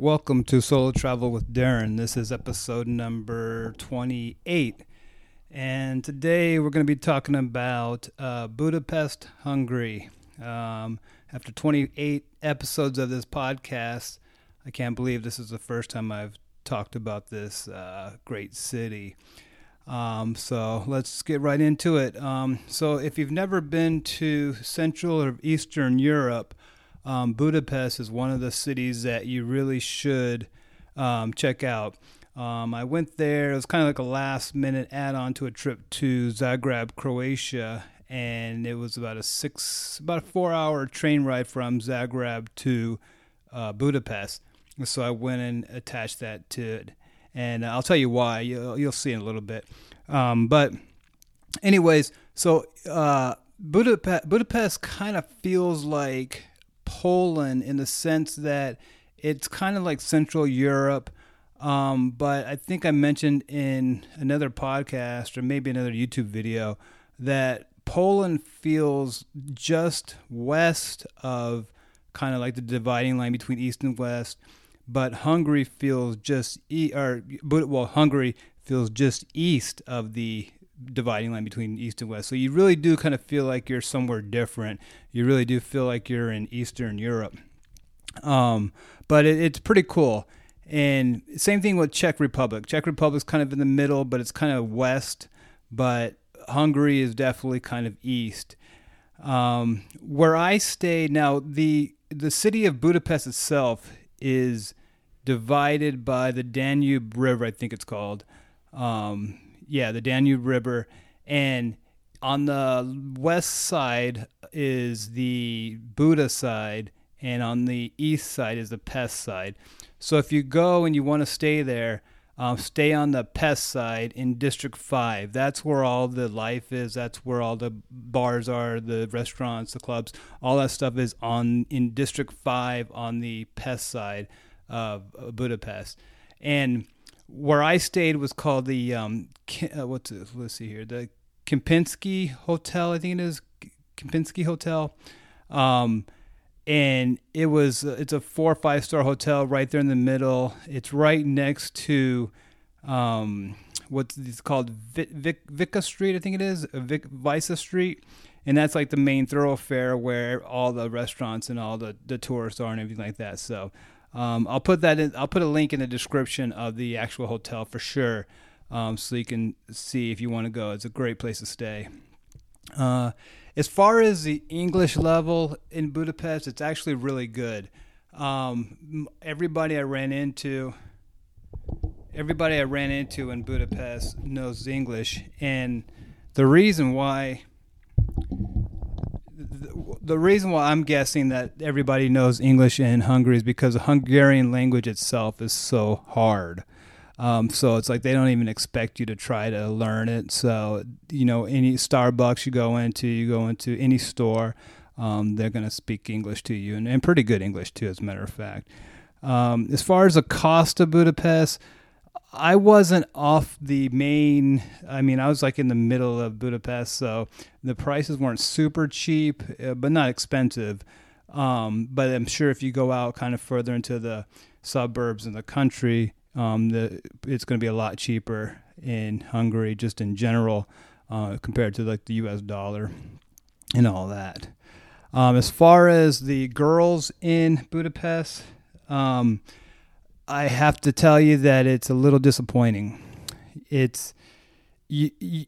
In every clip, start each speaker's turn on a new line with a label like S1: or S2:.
S1: Welcome to Solo Travel with Darren. This is episode number 28. And today we're going to be talking about uh, Budapest, Hungary. Um, after 28 episodes of this podcast, I can't believe this is the first time I've talked about this uh, great city. Um, so let's get right into it. Um, so, if you've never been to Central or Eastern Europe, um, Budapest is one of the cities that you really should um, check out. Um, I went there. It was kind of like a last minute add on to a trip to Zagreb, Croatia, and it was about a six, about a four hour train ride from Zagreb to uh, Budapest. So I went and attached that to it, and I'll tell you why. You'll, you'll see in a little bit. Um, but, anyways, so uh, Budapest, Budapest kind of feels like Poland in the sense that it's kind of like Central Europe. Um, but I think I mentioned in another podcast or maybe another YouTube video that Poland feels just west of kind of like the dividing line between east and west, but Hungary feels just e- or well Hungary feels just east of the dividing line between east and west. So you really do kind of feel like you're somewhere different. You really do feel like you're in Eastern Europe. Um, but it, it's pretty cool. And same thing with Czech Republic. Czech Republic's kind of in the middle, but it's kind of west. But Hungary is definitely kind of east. Um, where I stayed now, the the city of Budapest itself is divided by the Danube River. I think it's called. Um, yeah, the Danube River, and on the west side is the Buda side, and on the east side is the Pest side. So if you go and you want to stay there, um, stay on the Pest side in District 5. That's where all the life is. That's where all the bars are, the restaurants, the clubs. All that stuff is on in District 5 on the Pest side of Budapest. And where I stayed was called the um, uh, what's it? Let's see here, the Kempinski Hotel. I think it is Kempinski Hotel. Um, and it was uh, it's a four or five star hotel right there in the middle. It's right next to um, what's it's called Vic, Vic, Vica Street, I think it is Vic, Visa Street, and that's like the main thoroughfare where all the restaurants and all the the tourists are and everything like that. So um, I'll put that in. I'll put a link in the description of the actual hotel for sure, um, so you can see if you want to go. It's a great place to stay. Uh, as far as the English level in Budapest, it's actually really good. Um, everybody I ran into, everybody I ran into in Budapest knows English, and the reason why the reason why I'm guessing that everybody knows English in Hungary is because the Hungarian language itself is so hard. Um, so it's like they don't even expect you to try to learn it. So you know, any Starbucks you go into, you go into any store, um, they're going to speak English to you, and, and, pretty good English too, as a matter of fact. Um, as far as the cost of Budapest, I wasn't off the main. I mean, I was like in the middle of Budapest, so the prices weren't super cheap, uh, but not expensive. Um, but I'm sure if you go out kind of further into the suburbs and the country, um, the, it's going to be a lot cheaper in Hungary, just in general, uh, compared to like the U.S. dollar and all that. Um, as far as the girls in Budapest, um, I have to tell you that it's a little disappointing. It's you, you,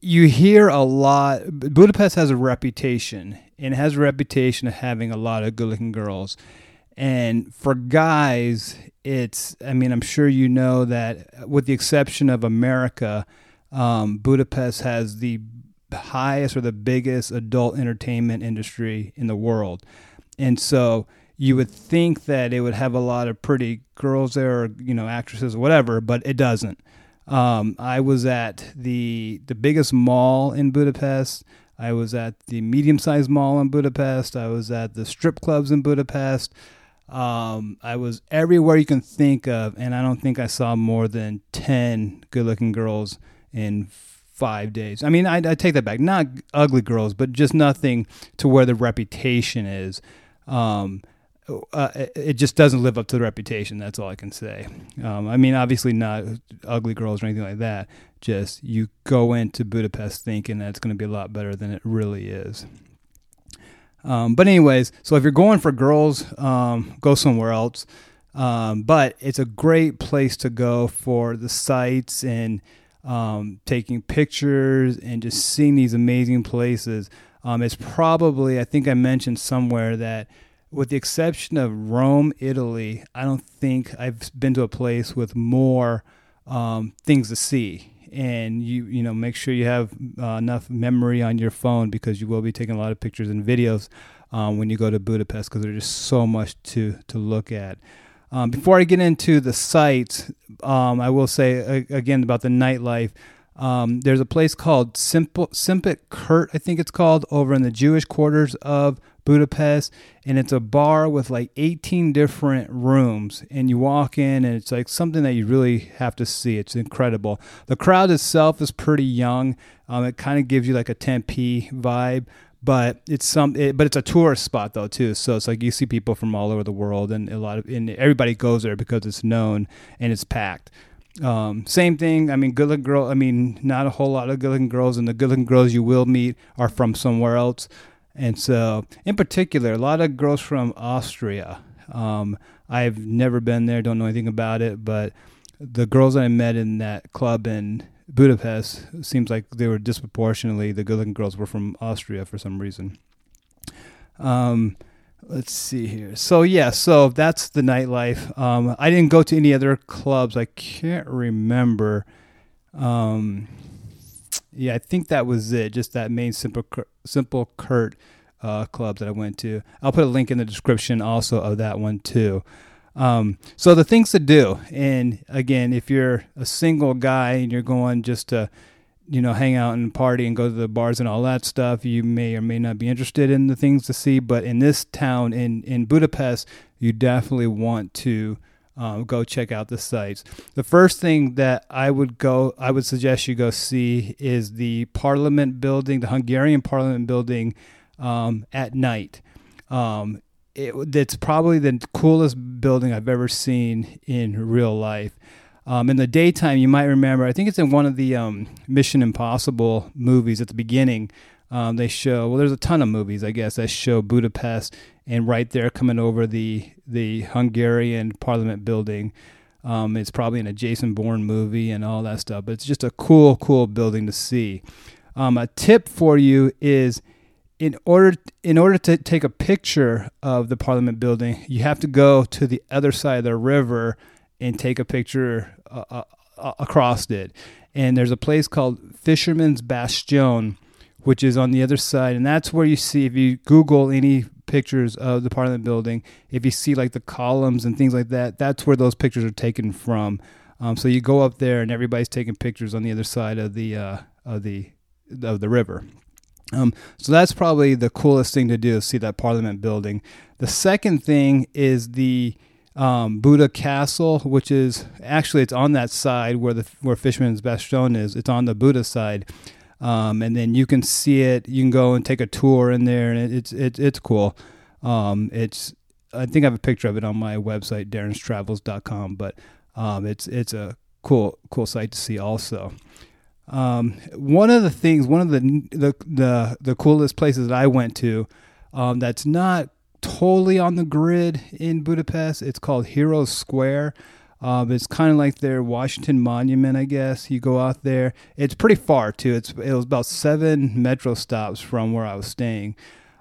S1: you hear a lot. Budapest has a reputation and has a reputation of having a lot of good-looking girls. And for guys, it's I mean I'm sure you know that with the exception of America, um, Budapest has the highest or the biggest adult entertainment industry in the world, and so you would think that it would have a lot of pretty girls there, or you know, actresses, or whatever, but it doesn't. Um, I was at the the biggest mall in Budapest. I was at the medium sized mall in Budapest. I was at the strip clubs in Budapest. Um, I was everywhere you can think of, and I don't think I saw more than ten good looking girls in five days. I mean, I, I, take that back. Not ugly girls, but just nothing to where the reputation is. Um, uh, it just doesn't live up to the reputation. That's all I can say. Um, I mean, obviously not ugly girls or anything like that. Just you go into Budapest thinking that it's going to be a lot better than it really is. Um, but anyways, so if you're going for girls, um, go somewhere else. Um, but it's a great place to go for the sights and um, taking pictures and just seeing these amazing places. Um, it's probably, I think I mentioned somewhere that, with the exception of Rome, Italy, I don't think I've been to a place with more um, things to see. And you, you know, make sure you have uh, enough memory on your phone because you will be taking a lot of pictures and videos um, when you go to Budapest because there's just so much to to look at. Um, before I get into the sites, um, I will say again about the nightlife. Um, there's a place called Simple Simpet Kurt, I think it's called, over in the Jewish quarters of Budapest, and it's a bar with like 18 different rooms. And you walk in, and it's like something that you really have to see. It's incredible. The crowd itself is pretty young. Um, it kind of gives you like a Tempe vibe, but it's some it, but it's a tourist spot though too so it's like you see people from all over the world and a lot of and everybody goes there because it's known and it's packed um, same thing i mean good looking girl i mean not a whole lot of good looking girls and the good looking girls you will meet are from somewhere else and so in particular a lot of girls from austria um, i've never been there don't know anything about it but the girls i met in that club in Budapest seems like they were disproportionately the good-looking girls were from Austria for some reason. Um, let's see here. So yeah, so that's the nightlife. Um, I didn't go to any other clubs. I can't remember. Um, yeah, I think that was it. Just that main simple simple Kurt uh, club that I went to. I'll put a link in the description also of that one too. Um, so the things to do, and again, if you're a single guy and you're going just to, you know, hang out and party and go to the bars and all that stuff, you may or may not be interested in the things to see. But in this town, in in Budapest, you definitely want to um, go check out the sites. The first thing that I would go, I would suggest you go see is the Parliament building, the Hungarian Parliament building, um, at night. Um, it, it's probably the coolest building I've ever seen in real life. Um, in the daytime, you might remember, I think it's in one of the um, Mission Impossible movies at the beginning. Um, they show, well, there's a ton of movies, I guess, that show Budapest, and right there coming over the, the Hungarian Parliament building. Um, it's probably an Jason Bourne movie and all that stuff, but it's just a cool, cool building to see. Um, a tip for you is in order in order to take a picture of the Parliament building, you have to go to the other side of the river and take a picture uh, uh, across it. And there's a place called Fisherman's Bastion, which is on the other side, and that's where you see if you Google any pictures of the Parliament building, if you see like the columns and things like that, that's where those pictures are taken from. Um, so you go up there, and everybody's taking pictures on the other side of the uh, of the of the river. Um, so that's probably the coolest thing to do is see that Parliament building. The second thing is the um, Buda Castle, which is actually it's on that side where the where Fisherman's Bastion is. It's on the Buda side, um, and then you can see it. You can go and take a tour in there, and it's it's it's cool. Um, it's I think I have a picture of it on my website darrenstravels.com, but um, it's it's a cool cool site to see also. Um, one of the things, one of the the the, the coolest places that I went to, um, that's not totally on the grid in Budapest. It's called Heroes Square. Um, it's kind of like their Washington Monument, I guess. You go out there. It's pretty far too. It's it was about seven metro stops from where I was staying.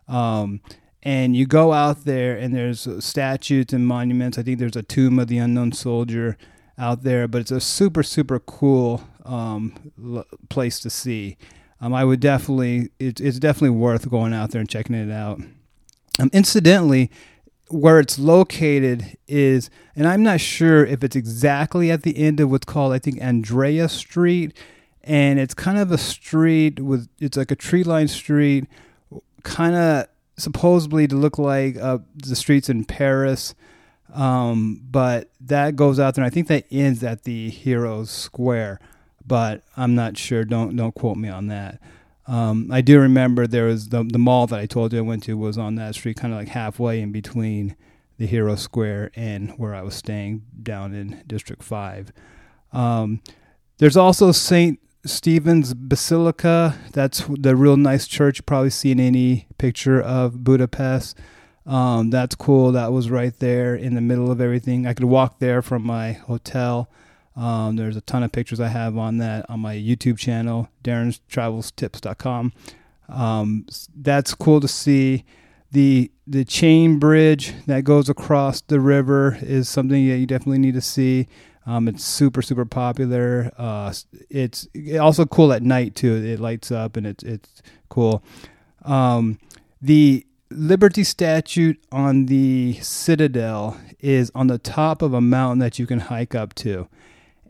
S1: Um, and you go out there, and there's statues and monuments. I think there's a tomb of the unknown soldier out there, but it's a super super cool um, l- place to see. Um, I would definitely, it, it's definitely worth going out there and checking it out. Um, incidentally, where it's located is, and I'm not sure if it's exactly at the end of what's called, I think, Andrea Street. And it's kind of a street with, it's like a tree lined street, kind of supposedly to look like uh, the streets in Paris. Um, but that goes out there, and I think that ends at the Heroes Square but I'm not sure. Don't don't quote me on that. Um, I do remember there was the the mall that I told you I went to was on that street, kind of like halfway in between the Hero Square and where I was staying down in District 5. Um, there's also St. Stephen's Basilica. That's the real nice church. You probably seen any picture of Budapest. Um, that's cool. That was right there in the middle of everything. I could walk there from my hotel. Um, there's a ton of pictures I have on that on my YouTube channel, darrenstravelstips.com. Um, that's cool to see. The the chain bridge that goes across the river is something that you definitely need to see. Um, it's super super popular. Uh, it's also cool at night too. It lights up and it's it's cool. Um, the Liberty statue on the Citadel is on the top of a mountain that you can hike up to,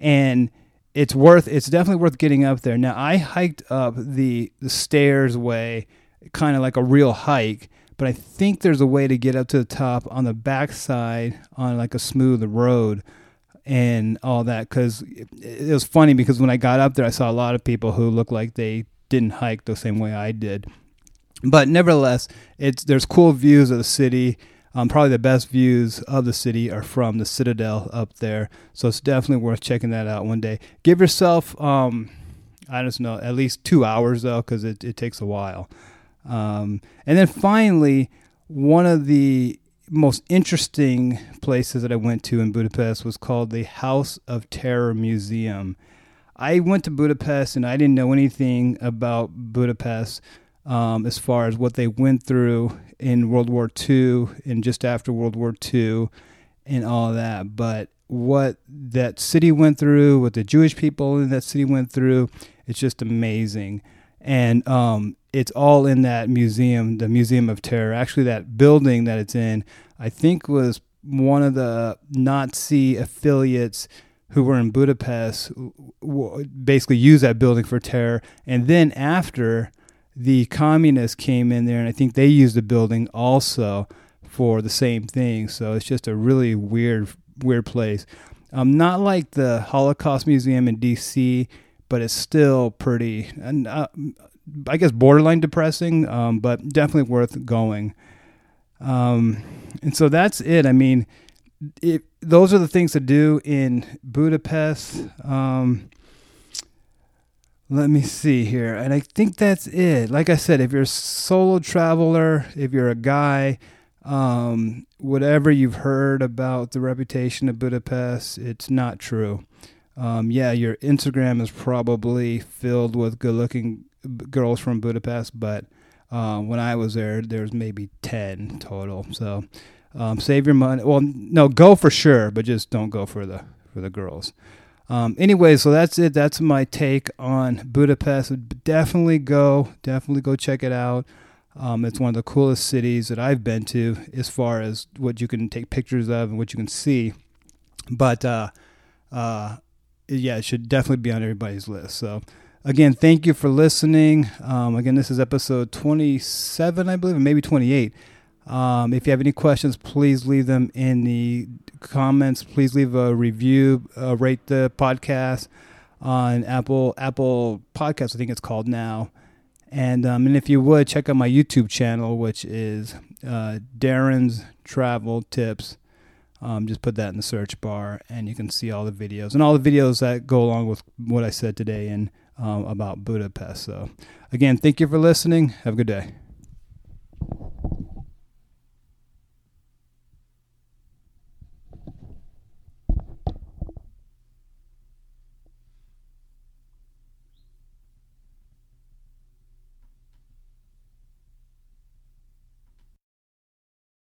S1: and it's worth. It's definitely worth getting up there. Now I hiked up the the stairs way, kind of like a real hike but I think there's a way to get up to the top on the backside on like a smooth road and all that. Because it, it was funny because when I got up there, I saw a lot of people who looked like they didn't hike the same way I did. But nevertheless, it's there's cool views of the city. Um, probably the best views of the city are from the Citadel up there. So it's definitely worth checking that out one day. Give yourself, um, I don't know, at least two hours though, because it, it takes a while. Um, and then finally, one of the most interesting places that I went to in Budapest was called the House of Terror Museum. I went to Budapest and I didn't know anything about Budapest um, as far as what they went through in World War II and just after World War II and all that. But what that city went through, what the Jewish people in that city went through, it's just amazing. And um, it's all in that museum, the Museum of Terror. Actually, that building that it's in, I think, was one of the Nazi affiliates who were in Budapest basically used that building for terror. And then after the communists came in there, and I think they used the building also for the same thing. So it's just a really weird, weird place. Um, not like the Holocaust Museum in D.C., but it's still pretty. Uh, I guess borderline depressing, um, but definitely worth going. Um, and so that's it. I mean, it, those are the things to do in Budapest. Um, let me see here. And I think that's it. Like I said, if you're a solo traveler, if you're a guy, um, whatever you've heard about the reputation of Budapest, it's not true. Um, yeah, your Instagram is probably filled with good looking girls from Budapest, but um, when I was there, there was maybe ten total. So um, save your money. Well, no, go for sure, but just don't go for the for the girls. Um, anyway, so that's it. That's my take on Budapest. Definitely go. Definitely go check it out. Um, it's one of the coolest cities that I've been to, as far as what you can take pictures of and what you can see. But uh, uh, yeah, it should definitely be on everybody's list. So Again, thank you for listening. Um, again, this is episode 27, I believe, maybe 28. Um, if you have any questions, please leave them in the comments. Please leave a review, uh, rate the podcast on Apple Apple Podcasts. I think it's called now. And um, and if you would check out my YouTube channel, which is uh, Darren's Travel Tips. Um, just put that in the search bar, and you can see all the videos and all the videos that go along with what I said today. And um, about Budapest. So, again, thank you for listening. Have a good day.